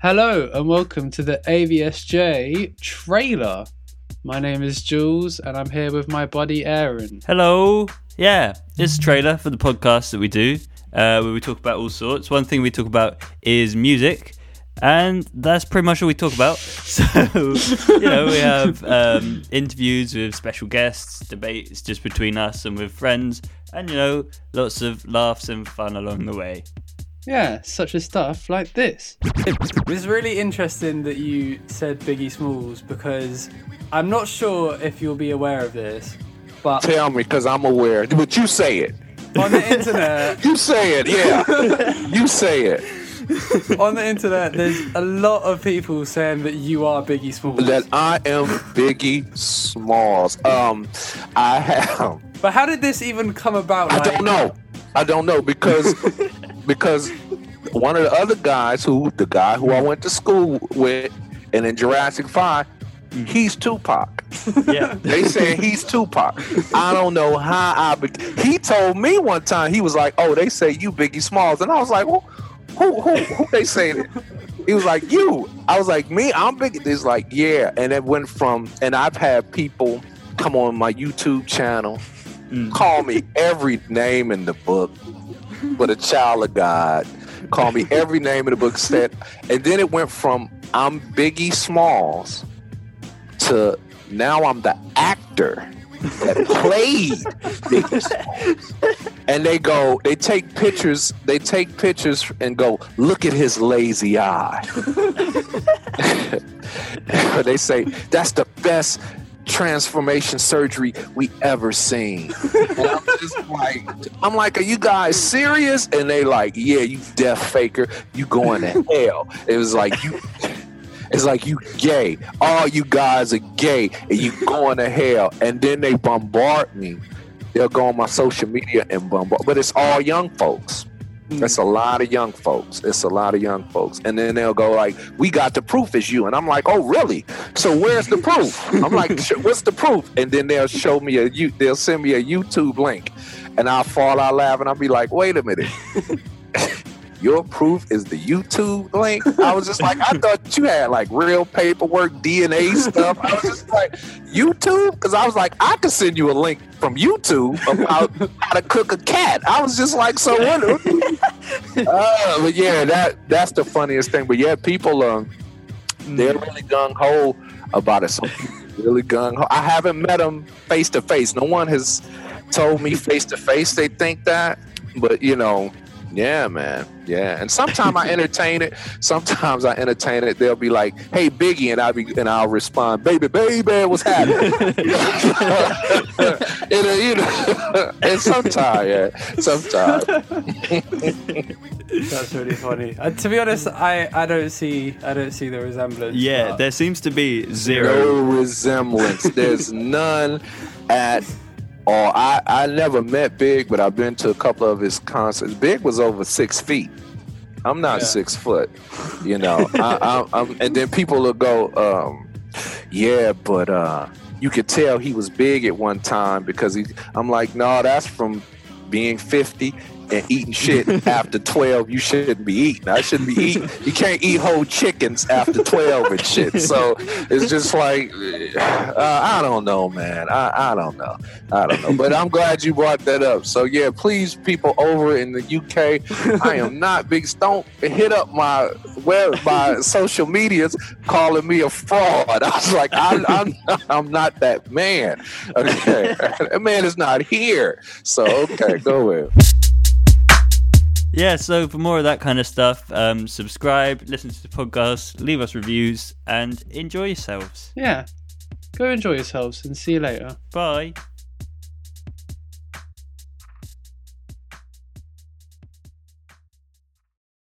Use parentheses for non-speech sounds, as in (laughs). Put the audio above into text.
Hello and welcome to the AVSJ trailer. My name is Jules and I'm here with my buddy Aaron. Hello. Yeah, it's a trailer for the podcast that we do, uh, where we talk about all sorts. One thing we talk about is music, and that's pretty much all we talk about. (laughs) So, you know, we have um, interviews with special guests, debates just between us and with friends, and, you know, lots of laughs and fun along the way. Yeah, such as stuff like this. It was really interesting that you said Biggie Smalls because I'm not sure if you'll be aware of this, but Tell me, because I'm aware. But you say it. on the internet, (laughs) You say it, yeah. (laughs) you say it. on the internet, there's a lot of people saying that you are Biggie Smalls. That I am Biggie Smalls. Um, I have. But how did this even come about? I like- don't know. I don't know because (laughs) because one of the other guys who the guy who I went to school with and in Jurassic Five, he's Tupac. Yeah. They saying he's Tupac. I don't know how I. Be- he told me one time he was like, "Oh, they say you Biggie Smalls," and I was like, "Who, who, who, who they saying it?" He was like, "You." I was like, "Me? I'm Biggie." He's like, "Yeah," and it went from. And I've had people come on my YouTube channel, mm. call me every name in the book, but a child of God. Call me every name in the book. Said, and then it went from I'm Biggie Smalls to now I'm the actor that played Biggie Smalls. And they go, they take pictures, they take pictures and go, look at his lazy eye. (laughs) they say that's the best transformation surgery we ever seen. I'm like, I'm like, are you guys serious? And they like, yeah, you deaf faker, you going to hell. It was like you. It's like you gay. All you guys are gay, and you going to hell. And then they bombard me. They'll go on my social media and bombard. But it's all young folks. It's a lot of young folks. It's a lot of young folks. And then they'll go like, "We got the proof is you," and I'm like, "Oh, really? So where's the proof?" I'm like, "What's the proof?" And then they'll show me a you. They'll send me a YouTube link, and I'll fall out laughing. I'll be like, "Wait a minute." (laughs) Your proof is the YouTube link. I was just like, I thought you had like real paperwork, DNA stuff. I was just like, YouTube? Because I was like, I could send you a link from YouTube about how to cook a cat. I was just like, so what? Uh, but yeah, that that's the funniest thing. But yeah, people um, they're really gung ho about it. People really gung ho. I haven't met them face to face. No one has told me face to face they think that. But you know, yeah, man. Yeah. And sometimes I entertain it. Sometimes I entertain it. They'll be like, hey Biggie, and I'll be and I'll respond, baby, baby, what's happening? (laughs) and, uh, you know, (laughs) and sometimes, yeah. Sometimes. That's really funny. Uh, to be honest, I, I don't see I don't see the resemblance. Yeah, but- there seems to be zero. No resemblance. There's none at all. I, I never met Big, but I've been to a couple of his concerts. Big was over six feet. I'm not Yeah. six foot, you know. I, I, I'm, and then people will go, um, yeah, but uh, you could tell he was big at one time because he. I'm like, no, that's from being 50 and eating shit (laughs) after 12 you shouldn't be eating. I shouldn't be eating. You can't eat whole chickens after 12 and shit. So it's just like uh, i don't know man. I, I don't know. I don't know. But i'm glad you brought that up. So yeah please people over in the uk i am not big don't hit up my web my social medias calling me a fraud (laughs) i was like I, I'm, I'm not that man okay (laughs) that man is not here so okay go ahead Yeah, so for more of that kind of stuff, um, subscribe, listen to the podcast, leave us reviews, and enjoy yourselves. Yeah. Go enjoy yourselves and see you later. Bye.